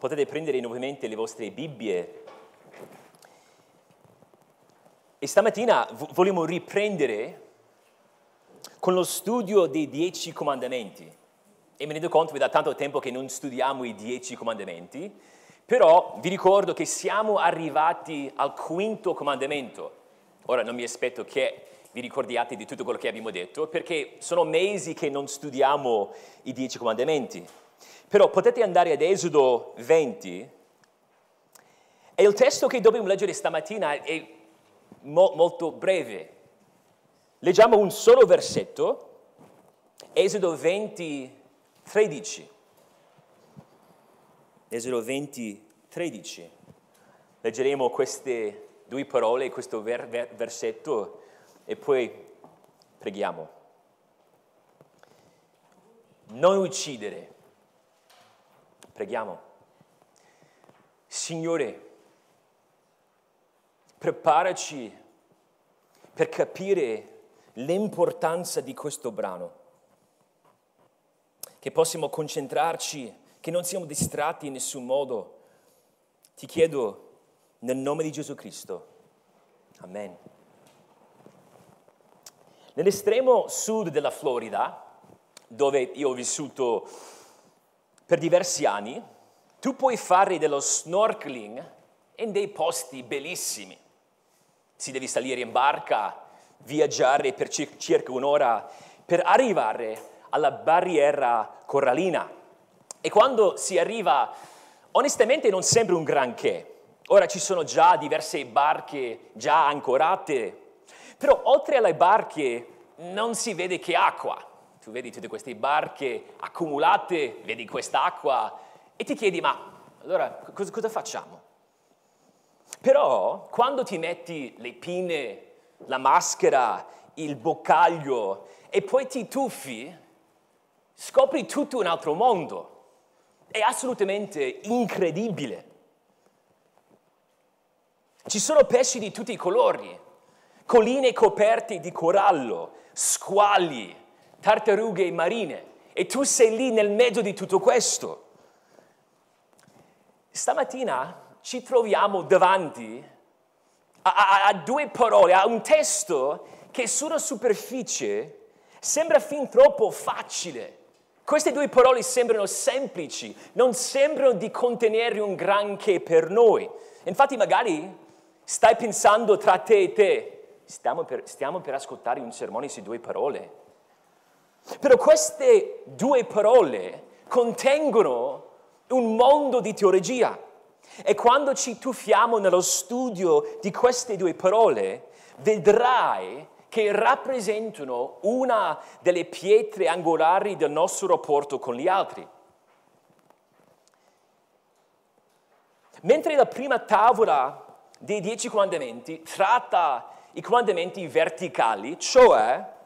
potete prendere nuovamente le vostre Bibbie. E stamattina vogliamo riprendere con lo studio dei dieci comandamenti. E mi rendo conto che da tanto tempo che non studiamo i dieci comandamenti, però vi ricordo che siamo arrivati al quinto comandamento. Ora non mi aspetto che vi ricordiate di tutto quello che abbiamo detto, perché sono mesi che non studiamo i dieci comandamenti. Però potete andare ad Esodo 20 e il testo che dobbiamo leggere stamattina è mo- molto breve. Leggiamo un solo versetto, Esodo 20, 13. Esodo 20, 13. Leggeremo queste due parole, questo ver- ver- versetto e poi preghiamo. Non uccidere. Preghiamo. Signore, preparaci per capire l'importanza di questo brano, che possiamo concentrarci, che non siamo distratti in nessun modo. Ti chiedo nel nome di Gesù Cristo. Amen. Nell'estremo sud della Florida, dove io ho vissuto per diversi anni, tu puoi fare dello snorkeling in dei posti bellissimi. Si devi salire in barca, viaggiare per circa un'ora per arrivare alla barriera corallina. E quando si arriva, onestamente non sembra un granché. Ora ci sono già diverse barche già ancorate, però oltre alle barche non si vede che acqua tu vedi tutte queste barche accumulate, vedi quest'acqua e ti chiedi ma allora cosa, cosa facciamo? Però quando ti metti le pinne, la maschera, il boccaglio e poi ti tuffi, scopri tutto un altro mondo. È assolutamente incredibile. Ci sono pesci di tutti i colori, colline coperte di corallo, squali, tartarughe marine e tu sei lì nel mezzo di tutto questo. Stamattina ci troviamo davanti a, a, a due parole, a un testo che sulla superficie sembra fin troppo facile. Queste due parole sembrano semplici, non sembrano di contenere un granché per noi. Infatti magari stai pensando tra te e te, stiamo per, stiamo per ascoltare un sermone su due parole. Però queste due parole contengono un mondo di teologia e quando ci tuffiamo nello studio di queste due parole, vedrai che rappresentano una delle pietre angolari del nostro rapporto con gli altri. Mentre la prima tavola dei dieci comandamenti tratta i comandamenti verticali, cioè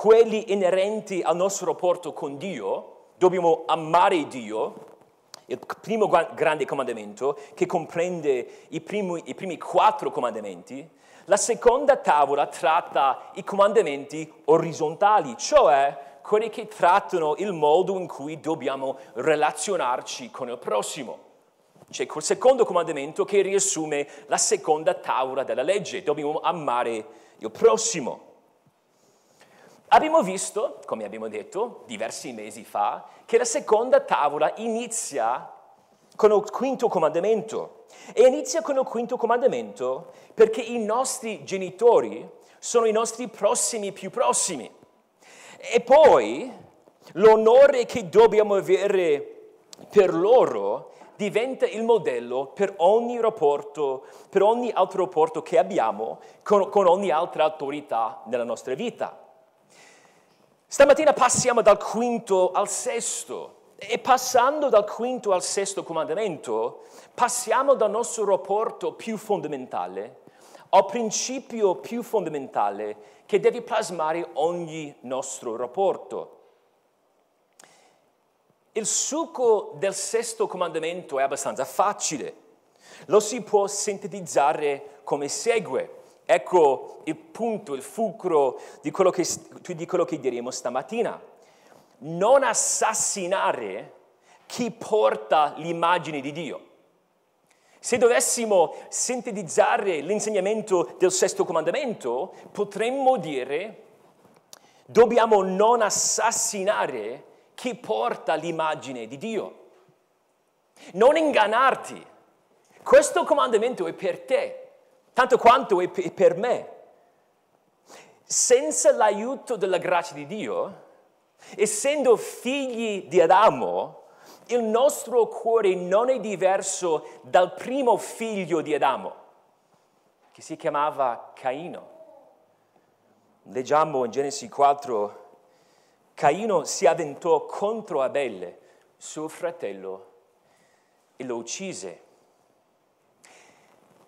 quelli inerenti al nostro rapporto con Dio, dobbiamo amare Dio, il primo grande comandamento che comprende i primi, i primi quattro comandamenti, la seconda tavola tratta i comandamenti orizzontali, cioè quelli che trattano il modo in cui dobbiamo relazionarci con il prossimo. C'è il secondo comandamento che riassume la seconda tavola della legge, dobbiamo amare il prossimo. Abbiamo visto, come abbiamo detto diversi mesi fa, che la seconda tavola inizia con il quinto comandamento. E inizia con il quinto comandamento perché i nostri genitori sono i nostri prossimi più prossimi. E poi l'onore che dobbiamo avere per loro diventa il modello per ogni rapporto, per ogni altro rapporto che abbiamo con, con ogni altra autorità nella nostra vita. Stamattina passiamo dal quinto al sesto e passando dal quinto al sesto comandamento passiamo dal nostro rapporto più fondamentale al principio più fondamentale che deve plasmare ogni nostro rapporto. Il succo del sesto comandamento è abbastanza facile, lo si può sintetizzare come segue. Ecco il punto, il fulcro di quello che, di quello che diremo stamattina. Non assassinare chi porta l'immagine di Dio. Se dovessimo sintetizzare l'insegnamento del sesto comandamento, potremmo dire dobbiamo non assassinare chi porta l'immagine di Dio. Non ingannarti. Questo comandamento è per te, tanto quanto è per me. Senza l'aiuto della grazia di Dio, essendo figli di Adamo, il nostro cuore non è diverso dal primo figlio di Adamo, che si chiamava Caino. Leggiamo in Genesi 4, Caino si avventò contro Abele, suo fratello, e lo uccise.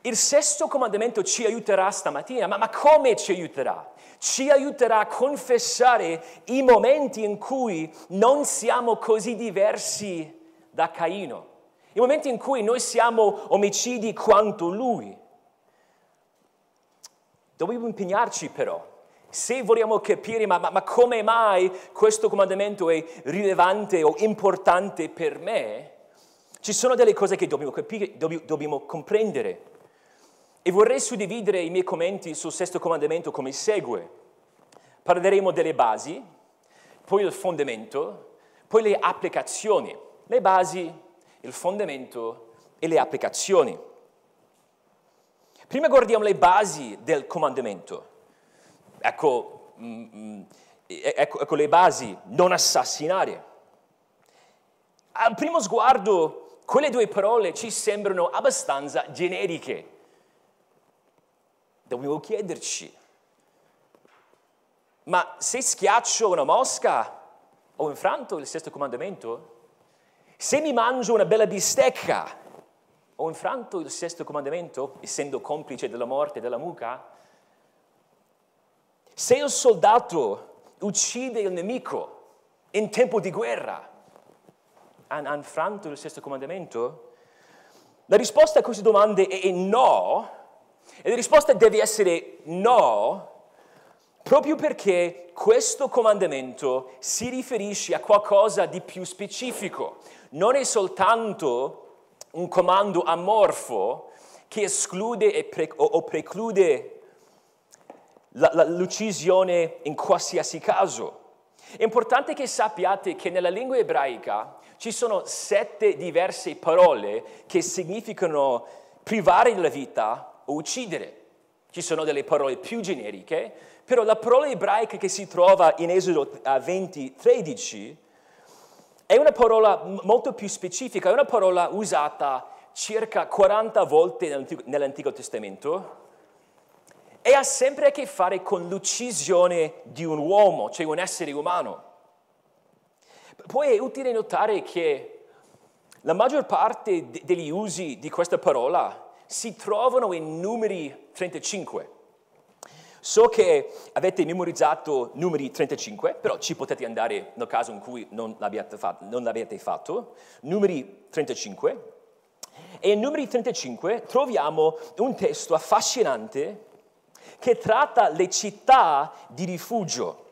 Il sesto comandamento ci aiuterà stamattina, ma, ma, come ci aiuterà? Ci aiuterà a confessare i momenti in cui non siamo così diversi da Caino, i momenti in cui noi siamo omicidi quanto lui. Dobbiamo impegnarci però. Se vogliamo capire ma, ma, ma come mai questo comandamento è rilevante o importante per me, ci sono delle cose che dobbiamo capire, dobbiamo, dobbiamo comprendere. E vorrei suddividere i miei commenti sul sesto comandamento come segue. Parleremo delle basi, poi il fondamento, poi le applicazioni le basi, il fondamento e le applicazioni. Prima guardiamo le basi del comandamento. Ecco, mm, mm ecco, ecco le basi, non assassinare. Al primo sguardo, quelle due parole ci sembrano abbastanza generiche. Dobbiamo chiederci, ma se schiaccio una mosca ho infranto il sesto comandamento? Se mi mangio una bella bistecca, ho infranto il sesto comandamento, essendo complice della morte della mucca? Se il soldato uccide il nemico in tempo di guerra, ha infranto il sesto comandamento? La risposta a queste domande è no, e la risposta deve essere no, proprio perché questo comandamento si riferisce a qualcosa di più specifico non è soltanto un comando amorfo che esclude pre- o preclude la, la, l'uccisione in qualsiasi caso. È importante che sappiate che nella lingua ebraica ci sono sette diverse parole che significano privare della vita uccidere. Ci sono delle parole più generiche, però la parola ebraica che si trova in Esodo 20, 13 è una parola molto più specifica, è una parola usata circa 40 volte nell'Antico, nell'Antico Testamento e ha sempre a che fare con l'uccisione di un uomo, cioè un essere umano. Poi è utile notare che la maggior parte degli usi di questa parola si trovano in numeri 35. So che avete memorizzato numeri 35, però ci potete andare nel caso in cui non l'abbiate fatto. Non l'abbiate fatto. Numeri 35. E in numeri 35 troviamo un testo affascinante che tratta le città di rifugio.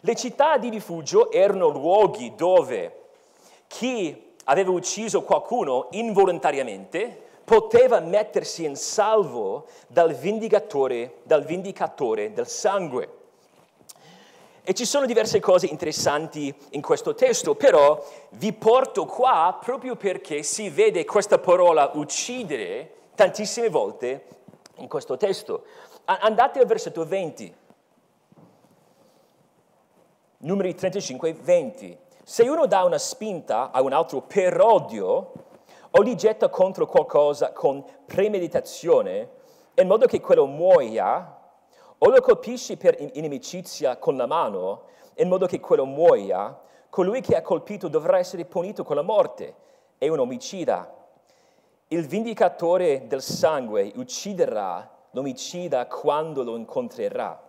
Le città di rifugio erano luoghi dove chi aveva ucciso qualcuno involontariamente poteva mettersi in salvo dal vendicatore, dal vendicatore del sangue. E ci sono diverse cose interessanti in questo testo, però vi porto qua proprio perché si vede questa parola uccidere tantissime volte in questo testo. Andate al versetto 20. Numeri 35 e 20. Se uno dà una spinta a un altro per odio, o li getta contro qualcosa con premeditazione, in modo che quello muoia, o lo colpisci per inimicizia con la mano, in modo che quello muoia, colui che ha colpito dovrà essere punito con la morte, è un omicida. Il vendicatore del sangue ucciderà l'omicida quando lo incontrerà.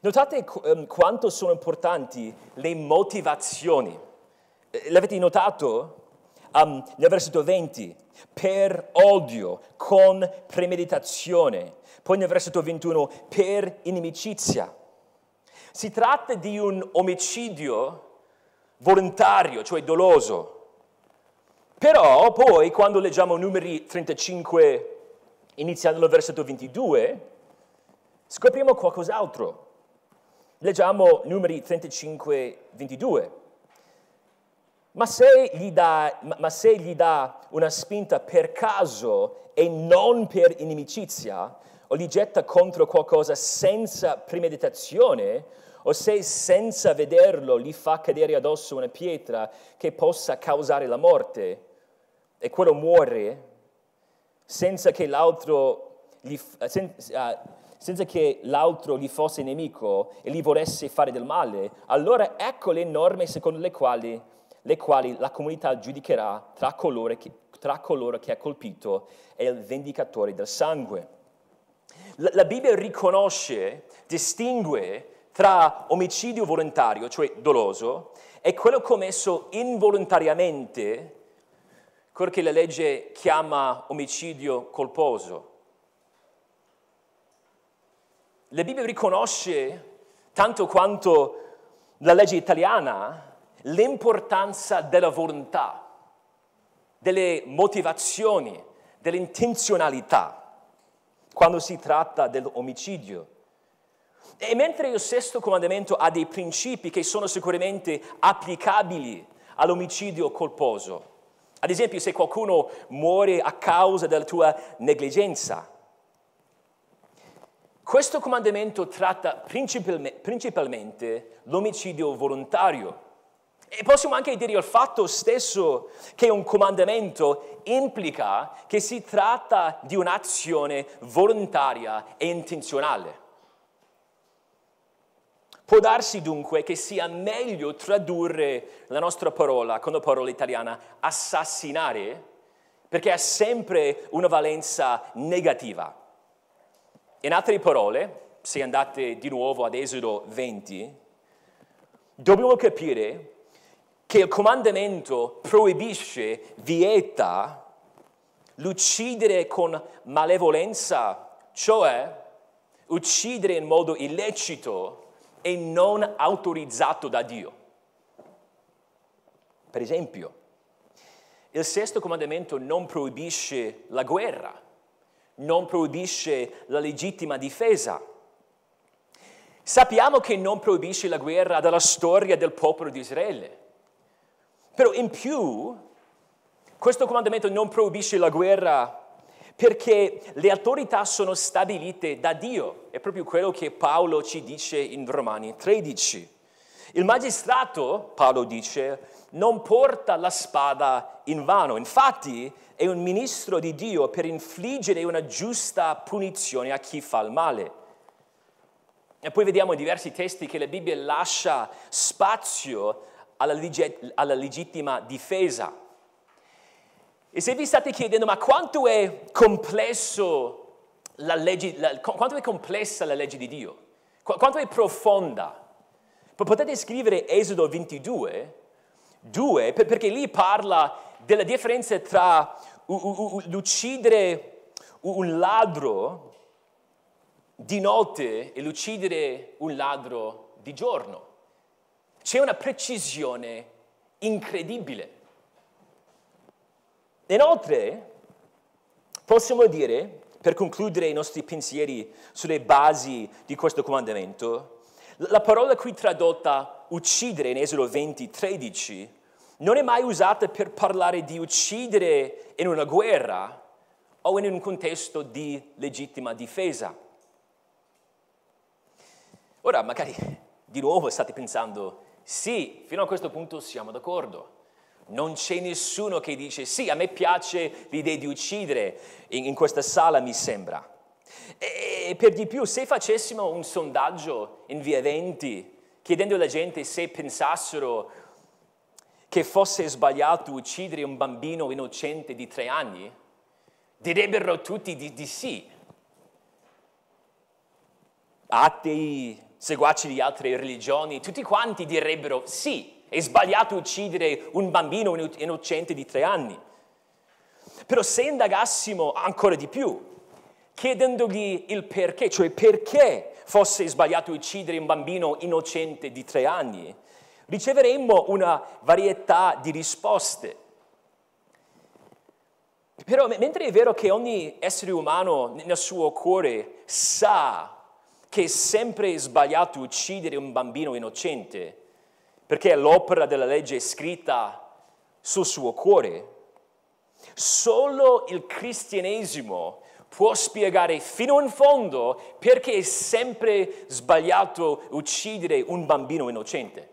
Notate ehm, quanto sono importanti le motivazioni. Eh, l'avete notato? Um, nel versetto 20, per odio, con premeditazione. Poi nel versetto 21, per inimicizia. Si tratta di un omicidio volontario, cioè doloso. Però poi quando leggiamo numeri 35, iniziando dal versetto 22, scopriamo qualcos'altro. Leggiamo numeri 35, 22. Ma se, dà, ma se gli dà una spinta per caso e non per inimicizia, o li getta contro qualcosa senza premeditazione, o se senza vederlo gli fa cadere addosso una pietra che possa causare la morte, e quello muore senza che l'altro gli, senza, senza che l'altro gli fosse nemico e gli volesse fare del male, allora ecco le norme secondo le quali, le quali la comunità giudicherà tra coloro, che, tra coloro che ha colpito e il vendicatore del sangue. La, la Bibbia riconosce, distingue tra omicidio volontario, cioè doloso, e quello commesso involontariamente quello che la legge chiama omicidio colposo. La Bibbia riconosce, tanto quanto la legge italiana, l'importanza della volontà, delle motivazioni, dell'intenzionalità quando si tratta dell'omicidio. E mentre il sesto comandamento ha dei principi che sono sicuramente applicabili all'omicidio colposo, ad esempio, se qualcuno muore a causa della tua negligenza. Questo comandamento tratta principalmente l'omicidio volontario. E possiamo anche dire il fatto stesso che un comandamento implica che si tratta di un'azione volontaria e intenzionale. Può darsi dunque che sia meglio tradurre la nostra parola con la parola italiana assassinare, perché ha sempre una valenza negativa. In altre parole, se andate di nuovo ad Esodo 20, dobbiamo capire che il comandamento proibisce, vieta l'uccidere con malevolenza, cioè uccidere in modo illecito e non autorizzato da Dio. Per esempio, il sesto comandamento non proibisce la guerra, non proibisce la legittima difesa. Sappiamo che non proibisce la guerra dalla storia del popolo di Israele. Però in più, questo comandamento non proibisce la guerra perché le autorità sono stabilite da Dio. È proprio quello che Paolo ci dice in Romani 13. Il magistrato, Paolo dice, non porta la spada in vano, infatti è un ministro di Dio per infliggere una giusta punizione a chi fa il male. E poi vediamo in diversi testi che la Bibbia lascia spazio alla, leg- alla legittima difesa. E se vi state chiedendo, ma quanto è, la legge, la, quanto è complessa la legge di Dio? Qu- quanto è profonda? Potete scrivere Esodo 22, 2, perché lì parla della differenza tra l'uccidere un ladro di notte e l'uccidere un ladro di giorno. C'è una precisione incredibile. Inoltre, possiamo dire, per concludere i nostri pensieri sulle basi di questo comandamento, la parola qui tradotta uccidere in Esodo 20, 13 non è mai usata per parlare di uccidere in una guerra o in un contesto di legittima difesa. Ora, magari di nuovo state pensando, sì, fino a questo punto siamo d'accordo. Non c'è nessuno che dice sì, a me piace l'idea di uccidere in, in questa sala, mi sembra. E, e per di più, se facessimo un sondaggio in via 20, chiedendo alla gente se pensassero che fosse sbagliato uccidere un bambino innocente di tre anni, direbbero tutti di, di sì. Atei, seguaci di altre religioni, tutti quanti direbbero sì. È sbagliato uccidere un bambino innocente di tre anni. Però se indagassimo ancora di più, chiedendogli il perché, cioè perché fosse sbagliato uccidere un bambino innocente di tre anni, riceveremo una varietà di risposte. Però mentre è vero che ogni essere umano nel suo cuore sa che è sempre sbagliato uccidere un bambino innocente, perché l'opera della legge è scritta sul suo cuore, solo il cristianesimo può spiegare fino in fondo perché è sempre sbagliato uccidere un bambino innocente.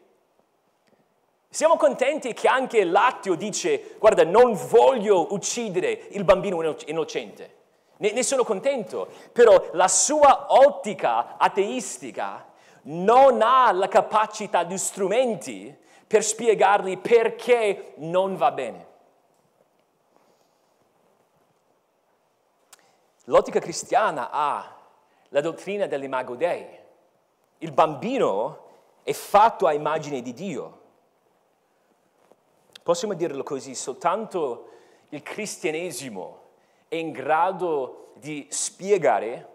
Siamo contenti che anche l'atteo dice, guarda, non voglio uccidere il bambino innocente. Ne, ne sono contento, però la sua ottica ateistica non ha la capacità di strumenti per spiegargli perché non va bene. L'ottica cristiana ha la dottrina dell'imago Dei. Il bambino è fatto a immagine di Dio. Possiamo dirlo così, soltanto il cristianesimo è in grado di spiegare,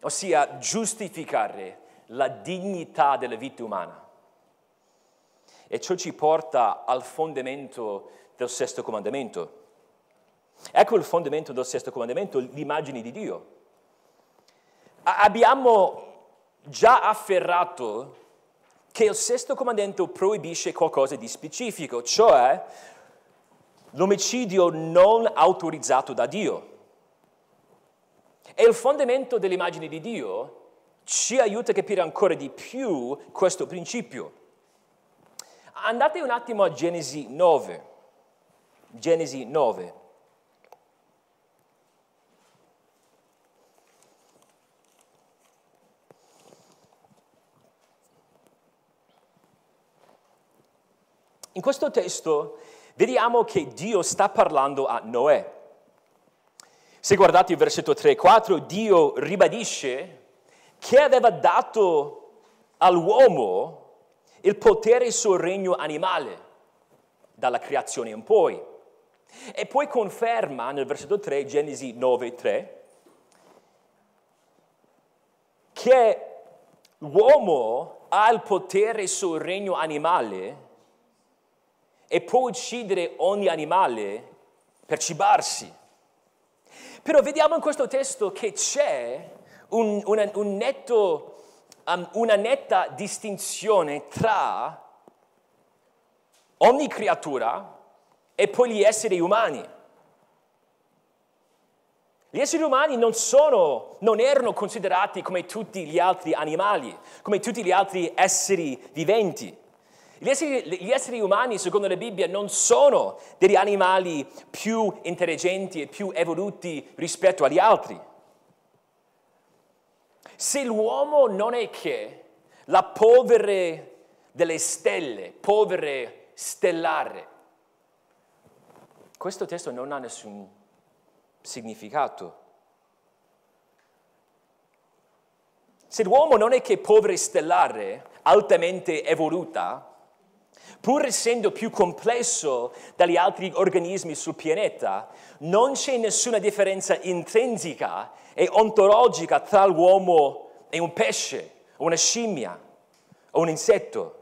ossia giustificare la dignità della vita umana. E ciò ci porta al fondamento del sesto comandamento. Ecco il fondamento del sesto comandamento, l'immagine di Dio. Abbiamo già afferrato che il sesto comandamento proibisce qualcosa di specifico, cioè l'omicidio non autorizzato da Dio. E il fondamento dell'immagine di Dio ci aiuta a capire ancora di più questo principio. Andate un attimo a Genesi 9. Genesi 9. In questo testo vediamo che Dio sta parlando a Noè. Se guardate il versetto 3 e 4, Dio ribadisce che aveva dato all'uomo il potere sul regno animale, dalla creazione in poi. E poi conferma nel versetto 3, Genesi 9, 3, che l'uomo ha il potere sul regno animale e può uccidere ogni animale per cibarsi. Però vediamo in questo testo che c'è un, una, un netto, um, una netta distinzione tra ogni creatura e poi gli esseri umani. Gli esseri umani non, sono, non erano considerati come tutti gli altri animali, come tutti gli altri esseri viventi. Gli esseri, gli esseri, umani, secondo la Bibbia, non sono degli animali più intelligenti e più evoluti rispetto agli altri. Se l'uomo non è che la polvere delle stelle, polvere stellare, questo testo non ha nessun significato. Se l'uomo non è che polvere stellare altamente evoluta, pur essendo più complesso dagli altri organismi sul pianeta, non c'è nessuna differenza intrinseca e ontologica tra l'uomo e un pesce, o una scimmia, o un insetto.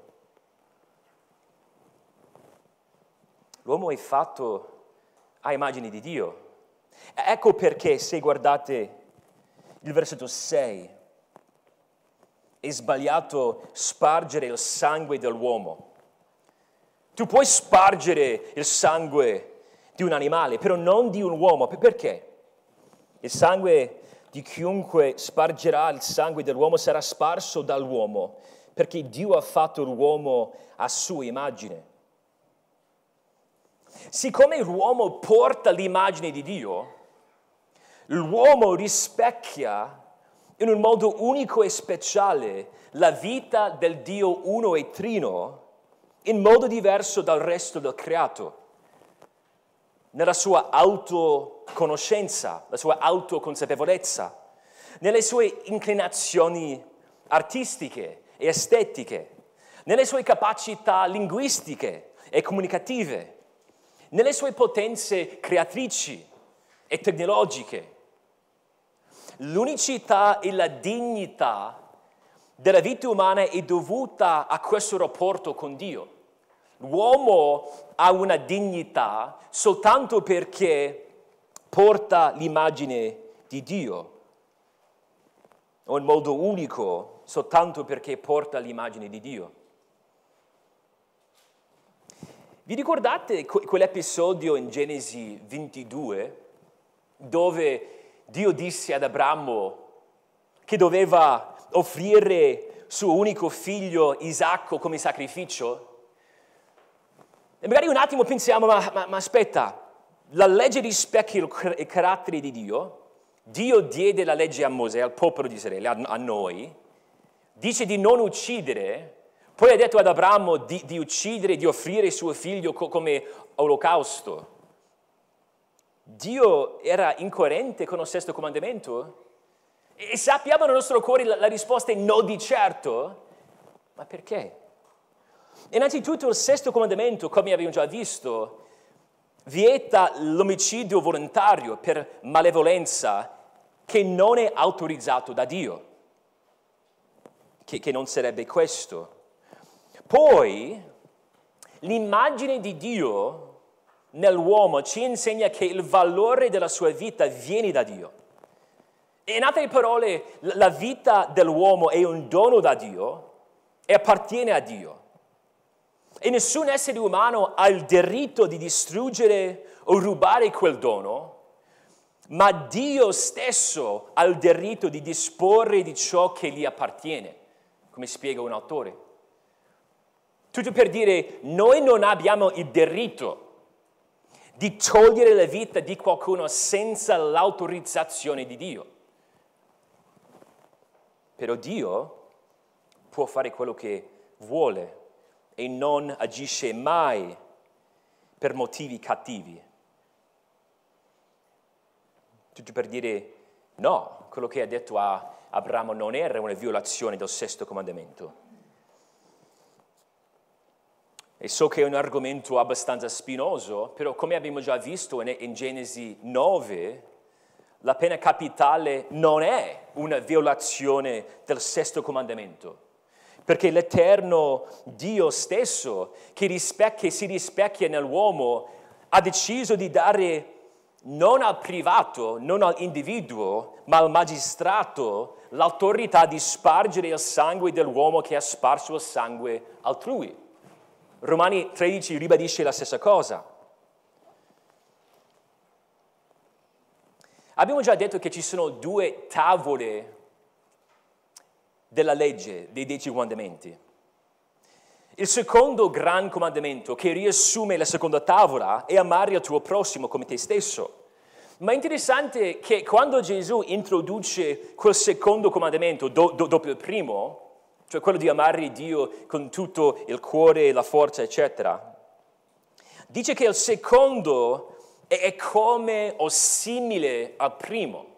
L'uomo è fatto a immagine di Dio. Ecco perché se guardate il versetto 6, è sbagliato spargere il sangue dell'uomo tu puoi spargere il sangue di un animale, però non di un uomo. Perché? Il sangue di chiunque spargerà il sangue dell'uomo sarà sparso dall'uomo, perché Dio ha fatto l'uomo a sua immagine. Siccome l'uomo porta l'immagine di Dio, l'uomo rispecchia in un modo unico e speciale la vita del Dio uno e trino in modo diverso dal resto del creato, nella sua autoconoscenza, la sua autoconsapevolezza, nelle sue inclinazioni artistiche e estetiche, nelle sue capacità linguistiche e comunicative, nelle sue potenze creatrici e tecnologiche. L'unicità e la dignità della vita umana è dovuta a questo rapporto con Dio. L'uomo ha una dignità soltanto perché porta l'immagine di Dio, o in modo unico soltanto perché porta l'immagine di Dio. Vi ricordate quell'episodio in Genesi 22 dove Dio disse ad Abramo che doveva offrire suo unico figlio Isacco come sacrificio? E magari un attimo pensiamo, ma, ma, ma aspetta, la legge rispecchia il carattere di Dio, Dio diede la legge a Mosè, al popolo di Israele, a, a noi, dice di non uccidere, poi ha detto ad Abramo di, di uccidere, di offrire suo figlio co- come olocausto. Dio era incoerente con il sesto comandamento? E sappiamo nel nostro cuore la, la risposta è no di certo, ma perché? Innanzitutto il sesto comandamento, come abbiamo già visto, vieta l'omicidio volontario per malevolenza che non è autorizzato da Dio, che, che non sarebbe questo. Poi l'immagine di Dio nell'uomo ci insegna che il valore della sua vita viene da Dio. In altre parole, la vita dell'uomo è un dono da Dio e appartiene a Dio. E nessun essere umano ha il diritto di distruggere o rubare quel dono, ma Dio stesso ha il diritto di disporre di ciò che gli appartiene, come spiega un autore. Tutto per dire, noi non abbiamo il diritto di togliere la vita di qualcuno senza l'autorizzazione di Dio. Però Dio può fare quello che vuole e non agisce mai per motivi cattivi. Tutto per dire no, quello che ha detto a Abramo non era una violazione del sesto comandamento. E so che è un argomento abbastanza spinoso, però come abbiamo già visto in, Genesi 9, la pena capitale non è una violazione del sesto comandamento perché l'eterno Dio stesso che, rispecchia, si rispecchia nell'uomo ha deciso di dare non al privato, non all'individuo, ma al magistrato l'autorità di spargere il sangue dell'uomo che ha sparso il sangue altrui. Romani 13 ribadisce la stessa cosa. Abbiamo già detto che ci sono due tavole della legge, dei dieci comandamenti. Il secondo gran comandamento che riassume la seconda tavola è amare il tuo prossimo come te stesso. Ma è interessante che quando Gesù introduce quel secondo comandamento do, do, dopo il primo, cioè quello di amare Dio con tutto il cuore, la forza, eccetera, dice che il secondo è come o simile al primo.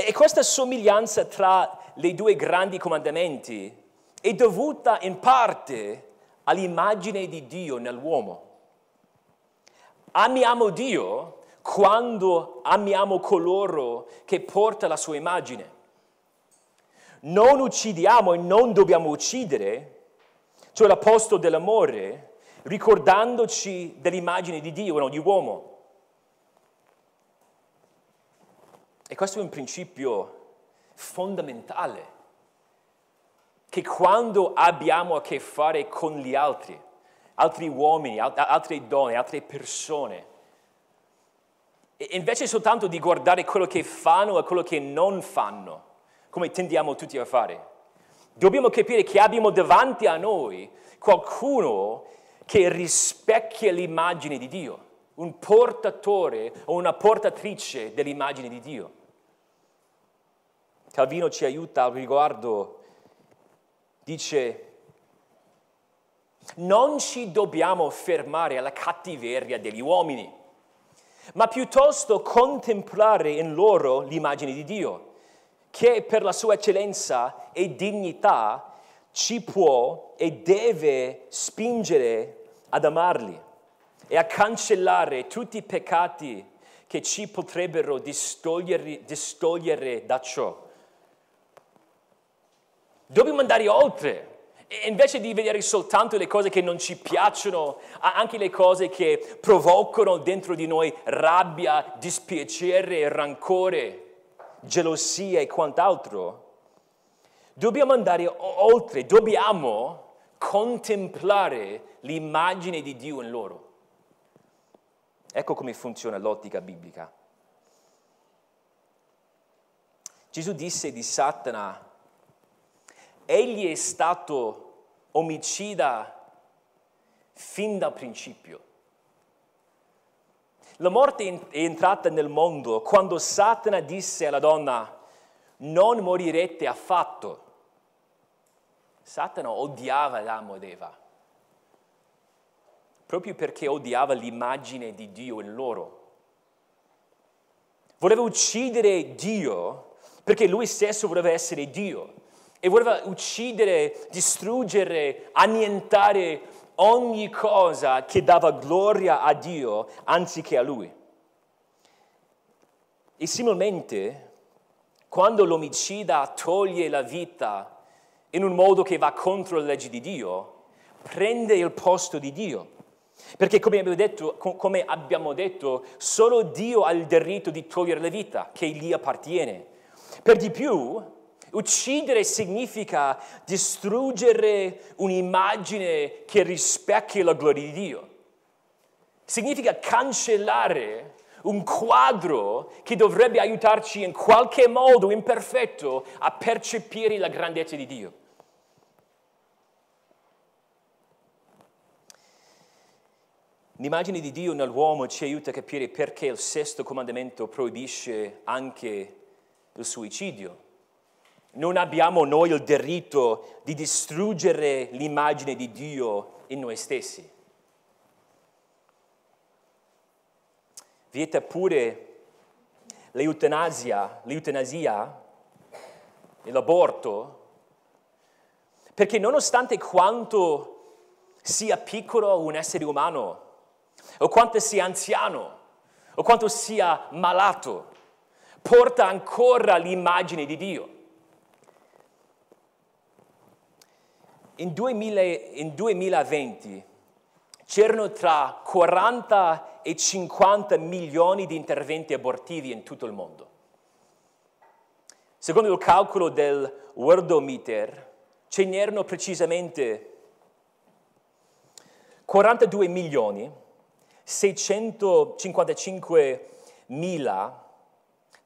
E questa somiglianza tra i due grandi comandamenti è dovuta in parte all'immagine di Dio nell'uomo. Amiamo Dio quando amiamo coloro che portano la sua immagine. Non uccidiamo e non dobbiamo uccidere, cioè l'apostolo dell'amore, ricordandoci dell'immagine di Dio, no, di uomo. E questo è un principio fondamentale, che quando abbiamo a che fare con gli altri, altri uomini, altre donne, altre persone, invece soltanto di guardare quello che fanno e quello che non fanno, come tendiamo tutti a fare, dobbiamo capire che abbiamo davanti a noi qualcuno che rispecchia l'immagine di Dio, un portatore o una portatrice dell'immagine di Dio. Calvino ci aiuta al riguardo, dice, non ci dobbiamo fermare alla cattiveria degli uomini, ma piuttosto contemplare in loro l'immagine di Dio, che per la sua eccellenza e dignità ci può e deve spingere ad amarli e a cancellare tutti i peccati che ci potrebbero distogliere, distogliere da ciò Dobbiamo andare oltre. E invece di vedere soltanto le cose che non ci piacciono, anche le cose che provocano dentro di noi rabbia, dispiacere, rancore, gelosia e quant'altro, dobbiamo andare oltre, dobbiamo contemplare l'immagine di Dio in loro. Ecco come funziona l'ottica biblica. Gesù disse di Satana, egli è stato omicida fin dal principio. La morte è entrata nel mondo quando Satana disse alla donna, non morirete affatto. Satana odiava Adamo ed Eva, proprio perché odiava l'immagine di Dio in loro. Voleva uccidere Dio perché lui stesso voleva essere Dio e voleva uccidere, distruggere, annientare ogni cosa che dava gloria a Dio anziché a lui. E similmente, quando l'omicida toglie la vita in un modo che va contro le leggi di Dio, prende il posto di Dio. Perché come abbiamo, detto, come abbiamo detto, solo Dio ha il diritto di togliere la vita che gli appartiene. Per di più, uccidere significa distruggere un'immagine che rispecchia la gloria di Dio. Significa cancellare un quadro che dovrebbe aiutarci in qualche modo imperfetto a percepire la grandezza di Dio. L'immagine di Dio nell'uomo ci aiuta a capire perché il sesto comandamento proibisce anche il suicidio. Non abbiamo noi il diritto di distruggere l'immagine di Dio in noi stessi. Vieta pure l'eutanasia, l'eutanasia e l'aborto, perché nonostante quanto sia piccolo un essere umano, o quanto sia anziano, o quanto sia malato, porta ancora l'immagine di Dio. In, 2000, in 2020 c'erano tra 40 e 50 milioni di interventi abortivi in tutto il mondo. Secondo il calcolo del Worldometer, ce n'erano precisamente 42 milioni 655 mila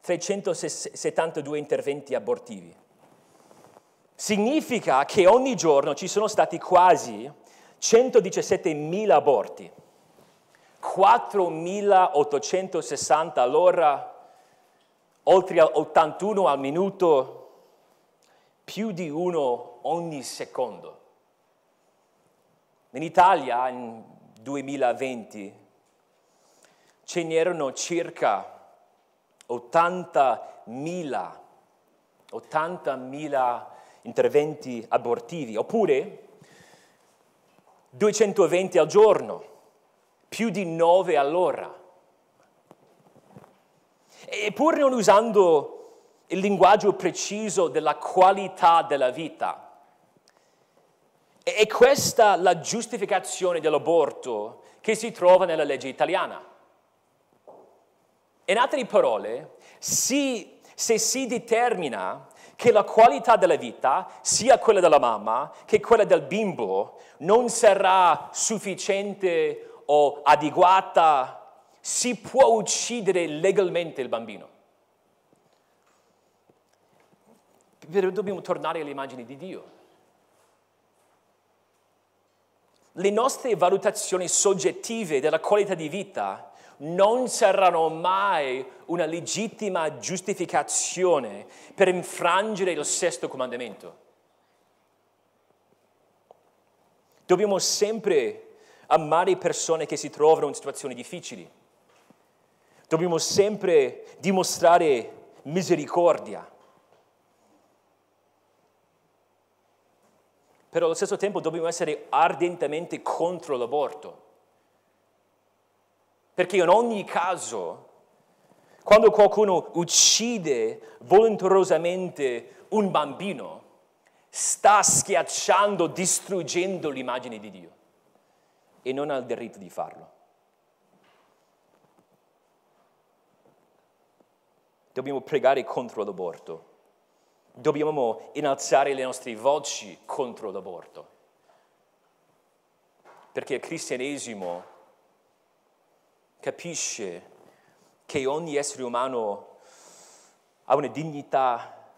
372 interventi abortivi. Significa che ogni giorno ci sono stati quasi 117.000 aborti, 4.860 all'ora, oltre a 81 al minuto, più di uno ogni secondo. In Italia, nel 2020, ce n'erano circa 80.000, 80.000 interventi abortivi, oppure 220 al giorno, più di 9 all'ora. E pur non usando il linguaggio preciso della qualità della vita, è questa la giustificazione dell'aborto che si trova nella legge italiana. In altre parole, si, se si determina che la qualità della vita, sia quella della mamma che quella del bimbo, non sarà sufficiente o adeguata, si può uccidere legalmente il bambino. Però dobbiamo tornare alle immagini di Dio. Le nostre valutazioni soggettive della qualità di vita non saranno mai una legittima giustificazione per infrangere il sesto comandamento. Dobbiamo sempre amare persone che si trovano in situazioni difficili. Dobbiamo sempre dimostrare misericordia. Però allo stesso tempo dobbiamo essere ardentemente contro l'aborto. Perché in ogni caso, quando qualcuno uccide volenterosamente un bambino, sta schiacciando, distruggendo l'immagine di Dio e non ha il diritto di farlo. Dobbiamo pregare contro l'aborto. Dobbiamo innalzare le nostre voci contro l'aborto. Perché il cristianesimo capisce che ogni essere umano ha una dignità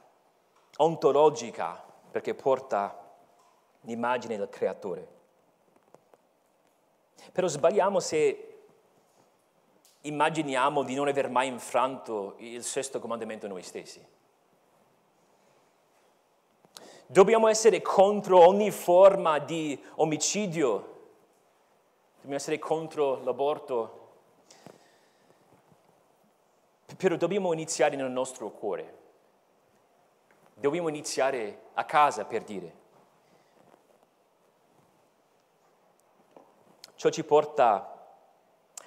ontologica perché porta l'immagine del creatore. Però sbagliamo se immaginiamo di non aver mai infranto il sesto comandamento noi stessi. Dobbiamo essere contro ogni forma di omicidio, dobbiamo essere contro l'aborto, però dobbiamo iniziare nel nostro cuore, dobbiamo iniziare a casa per dire. Ciò ci porta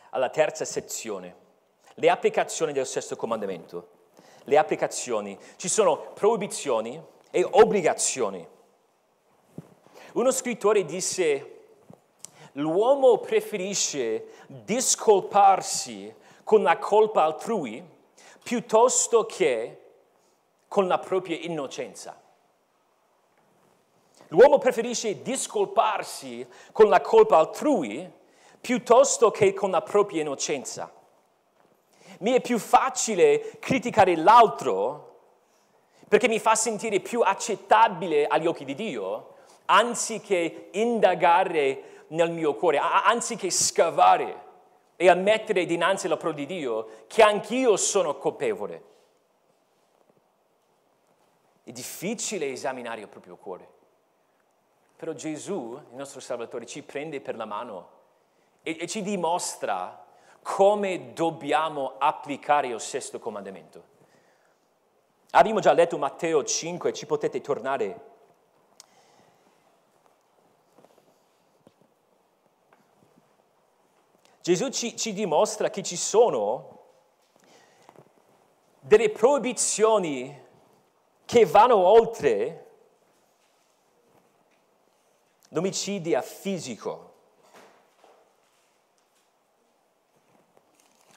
alla terza sezione, le applicazioni del sesto comandamento. Le applicazioni. Ci sono proibizioni e obbligazioni. Uno scrittore disse, l'uomo preferisce discolparsi con la colpa altrui piuttosto che con la propria innocenza. L'uomo preferisce discolparsi con la colpa altrui piuttosto che con la propria innocenza. Mi è più facile criticare l'altro perché mi fa sentire più accettabile agli occhi di Dio, anziché indagare nel mio cuore, anziché scavare e ammettere dinanzi alla parola di Dio che anch'io sono colpevole. È difficile esaminare il proprio cuore, però Gesù, il nostro Salvatore, ci prende per la mano e, e ci dimostra come dobbiamo applicare il sesto comandamento. Abbiamo già letto Matteo 5, ci potete tornare. Gesù ci, ci dimostra che ci sono delle proibizioni che vanno oltre l'omicidio fisico.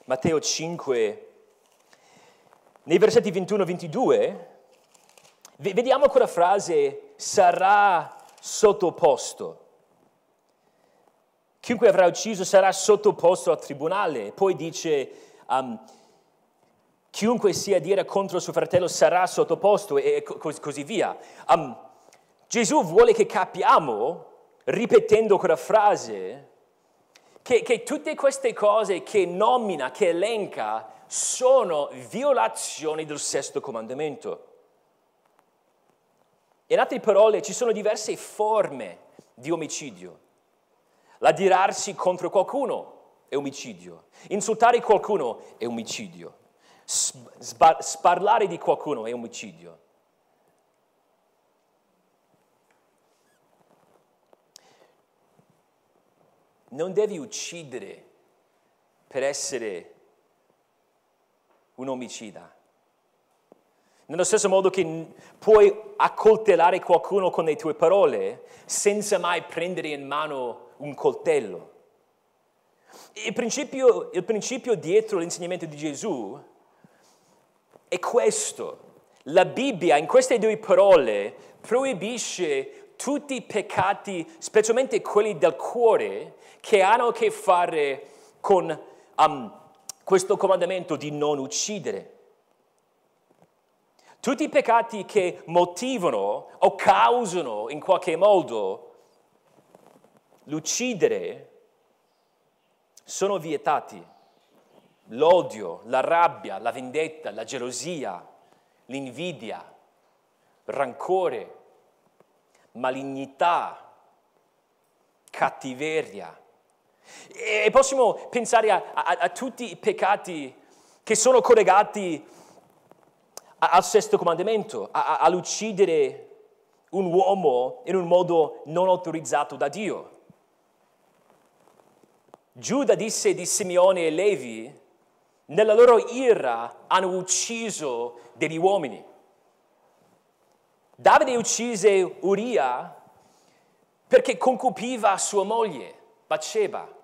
Matteo 5, nei versetti 21 e 22, vediamo quella frase sarà sottoposto. Chiunque avrà ucciso sarà sottoposto al tribunale. Poi dice, um, chiunque sia dire contro suo fratello sarà sottoposto e così via. Um, Gesù vuole che capiamo, ripetendo quella frase, che, che tutte queste cose che nomina, che elenca, sono violazioni del sesto comandamento. In altre parole, ci sono diverse forme di omicidio. L'adirarsi contro qualcuno è omicidio. Insultare qualcuno è omicidio. Sparlare di qualcuno è omicidio. non devi uccidere per essere un omicida. Nello stesso modo che puoi accoltellare qualcuno con le tue parole senza mai prendere in mano un coltello. Il principio, il principio dietro l'insegnamento di Gesù è questo. La Bibbia in queste due parole proibisce tutti i peccati, specialmente quelli del cuore, che hanno a che fare con um, questo comandamento di non uccidere. Tutti i peccati che motivano o causano in qualche modo l'uccidere sono vietati. L'odio, la rabbia, la vendetta, la gelosia, l'invidia, rancore, malignità, cattiveria, e possiamo pensare a, a, a tutti i peccati che sono collegati a, al sesto comandamento, all'uccidere un uomo in un modo non autorizzato da Dio. Giuda disse di Simeone e Levi, nella loro ira hanno ucciso degli uomini. Davide uccise Uria perché concupiva sua moglie, Bathsheba.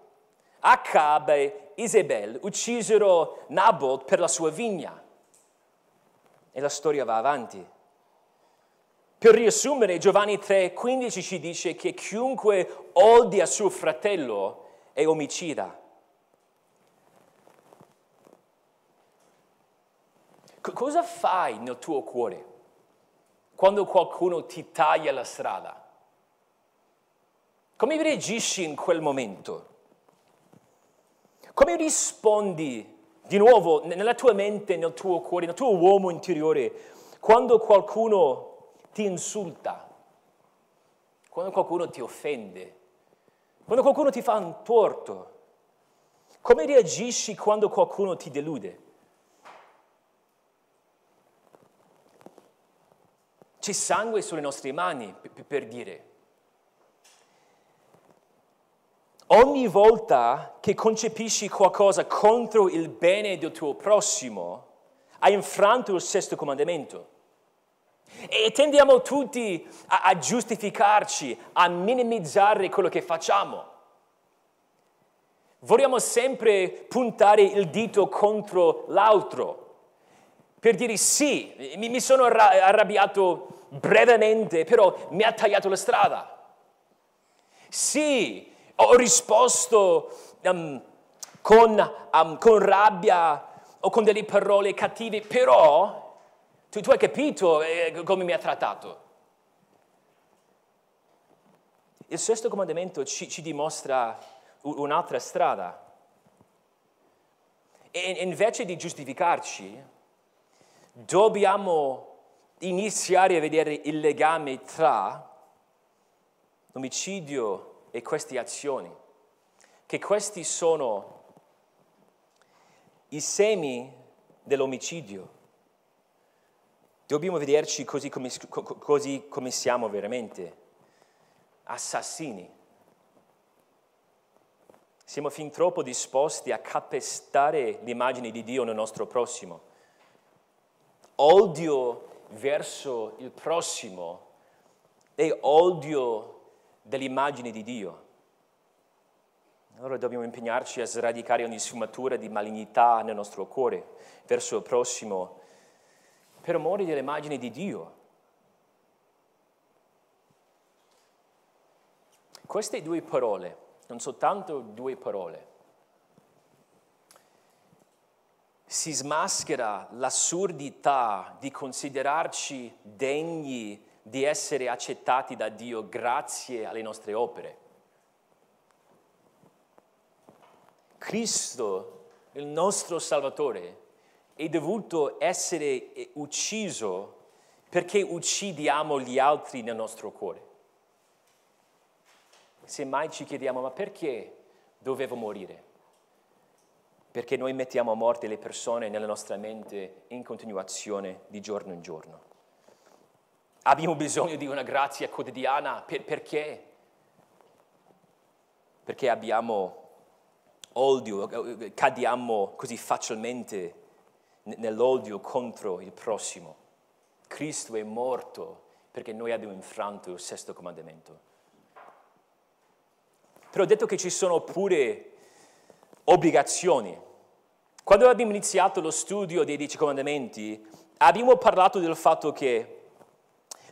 Acab e Isabel uccisero Nabot per la sua vigna. E la storia va avanti. Per riassumere, Giovanni 3,15 ci dice che chiunque odia suo fratello è omicida. C- cosa fai nel tuo cuore quando qualcuno ti taglia la strada? Come reagisci in quel momento? Come rispondi di nuovo nella tua mente, nel tuo cuore, nel tuo uomo interiore, quando qualcuno ti insulta, quando qualcuno ti offende, quando qualcuno ti fa un torto? Come reagisci quando qualcuno ti delude? C'è sangue sulle nostre mani, per dire. Ogni volta che concepisci qualcosa contro il bene del tuo prossimo, hai infranto il sesto comandamento. E tendiamo tutti a, a giustificarci, a minimizzare quello che facciamo. Vogliamo sempre puntare il dito contro l'altro per dire sì, mi sono arrabbiato brevemente, però mi ha tagliato la strada. Sì, ho risposto um, con, um, con, rabbia o con delle parole cattive, però tu, tu hai capito eh, come mi ha trattato. Il sesto comandamento ci, ci dimostra un'altra strada. E invece di giustificarci, dobbiamo iniziare a vedere il legame tra l'omicidio e queste azioni, che questi sono i semi dell'omicidio. Dobbiamo vederci così come, così come siamo veramente, assassini. Siamo fin troppo disposti a calpestare l'immagine di Dio nel nostro prossimo. Odio verso il prossimo e odio dell'immagine di Dio. Allora dobbiamo impegnarci a sradicare ogni sfumatura di malignità nel nostro cuore verso il prossimo per amore dell'immagine di Dio. Queste due parole, non soltanto due parole, si smaschera l'assurdità di considerarci degni di essere accettati da Dio grazie alle nostre opere. Cristo, il nostro Salvatore, è dovuto essere ucciso perché uccidiamo gli altri nel nostro cuore. Se mai ci chiediamo ma perché dovevo morire? Perché noi mettiamo a morte le persone nella nostra mente in continuazione di giorno in giorno. Abbiamo bisogno di una grazia quotidiana per, perché? Perché abbiamo odio, cadiamo così facilmente nell'odio contro il prossimo. Cristo è morto perché noi abbiamo infranto il sesto comandamento. Però ho detto che ci sono pure obbligazioni. Quando abbiamo iniziato lo studio dei dieci comandamenti, abbiamo parlato del fatto che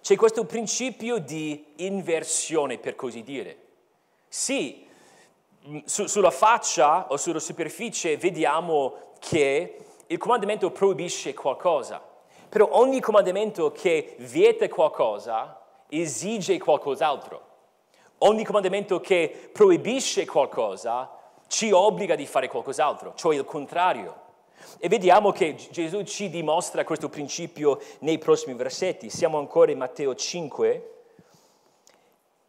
c'è questo principio di inversione, per così dire. Sì, su, sulla faccia o sulla superficie vediamo che il comandamento proibisce qualcosa, però ogni comandamento che vieta qualcosa esige qualcos'altro. Ogni comandamento che proibisce qualcosa ci obbliga di fare qualcos'altro, cioè il contrario. E vediamo che Gesù ci dimostra questo principio nei prossimi versetti. Siamo ancora in Matteo 5.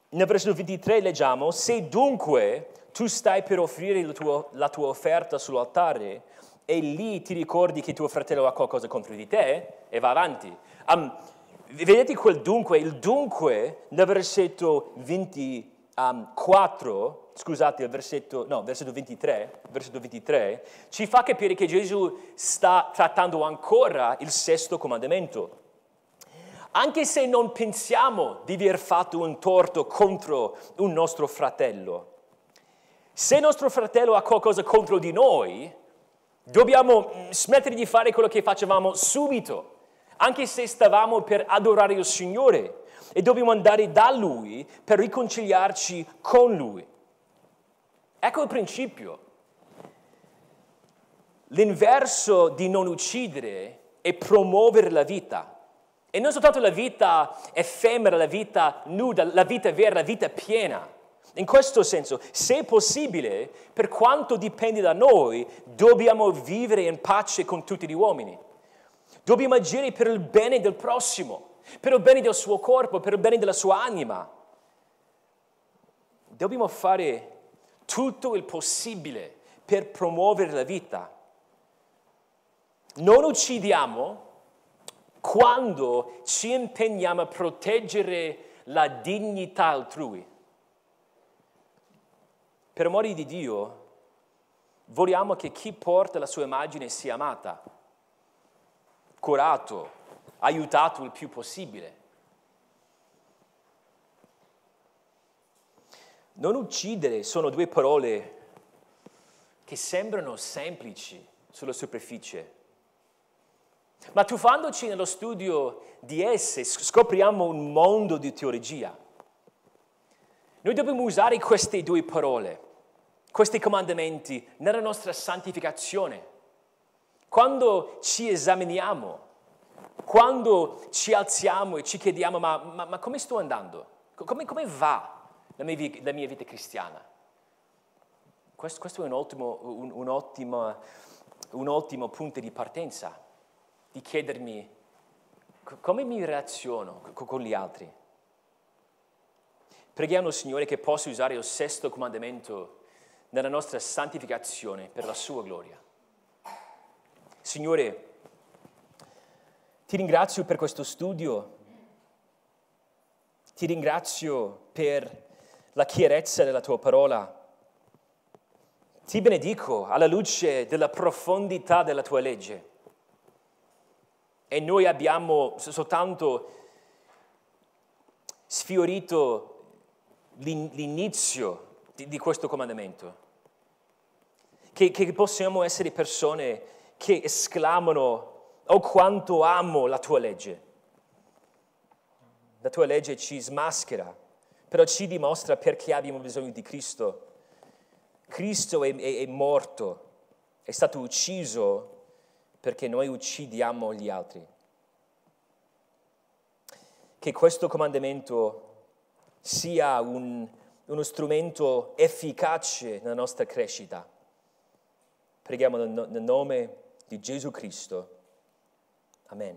Nel versetto 23 leggiamo, se dunque tu stai per offrire la tua, la tua offerta sull'altare e lì ti ricordi che tuo fratello ha qualcosa contro di te e va avanti. Um, vedete quel dunque? Il dunque nel versetto 24 scusate, il versetto, no, versetto 23, versetto 23, ci fa capire che Gesù sta trattando ancora il sesto comandamento. anche se non pensiamo di aver fatto un torto contro un nostro fratello. Se nostro fratello ha qualcosa contro di noi, dobbiamo mm, smettere di fare quello che facevamo subito, anche se stavamo per adorare il Signore e dobbiamo andare da Lui per riconciliarci con Lui. Ecco il principio. L'inverso di non uccidere è promuovere la vita. E non soltanto la vita effemera, la vita nuda, la vita vera, la vita piena. In questo senso, se possibile, per quanto dipende da noi, dobbiamo vivere in pace con tutti gli uomini. Dobbiamo agire per il bene del prossimo, per il bene del suo corpo, per il bene della sua anima. Dobbiamo fare tutto il possibile per promuovere la vita. Non uccidiamo quando ci impegniamo a proteggere la dignità altrui. Per amore di Dio, vogliamo che chi porta la sua immagine sia amata, curato, aiutato il più possibile. Non uccidere sono due parole che sembrano semplici sulla superficie, ma tuffandoci nello studio di esse scopriamo un mondo di teologia. Noi dobbiamo usare queste due parole, questi comandamenti, nella nostra santificazione. Quando ci esaminiamo, quando ci alziamo e ci chiediamo ma, ma, ma come sto andando? Come, come va la mia, la mia, vita cristiana? Questo, questo è un ottimo, un, un, ottimo, un ottimo punto di partenza di chiedermi come mi relaziono con gli altri. Preghiamo Signore che possa usare il sesto comandamento nella nostra santificazione per la sua gloria. Signore, ti ringrazio per questo studio, ti ringrazio per la chiarezza della tua parola, ti benedico alla luce della profondità della tua legge. E noi abbiamo soltanto sfiorito l'inizio di, di questo comandamento. Che, che, possiamo essere persone che esclamano oh quanto amo la tua legge. La tua legge ci smaschera, però ci dimostra perché abbiamo bisogno di Cristo. Cristo è, è, è morto, è stato ucciso perché noi uccidiamo gli altri. Che questo comandamento sia un, uno strumento efficace nella nostra crescita. Preghiamo nel nome di Gesù Cristo. Amen.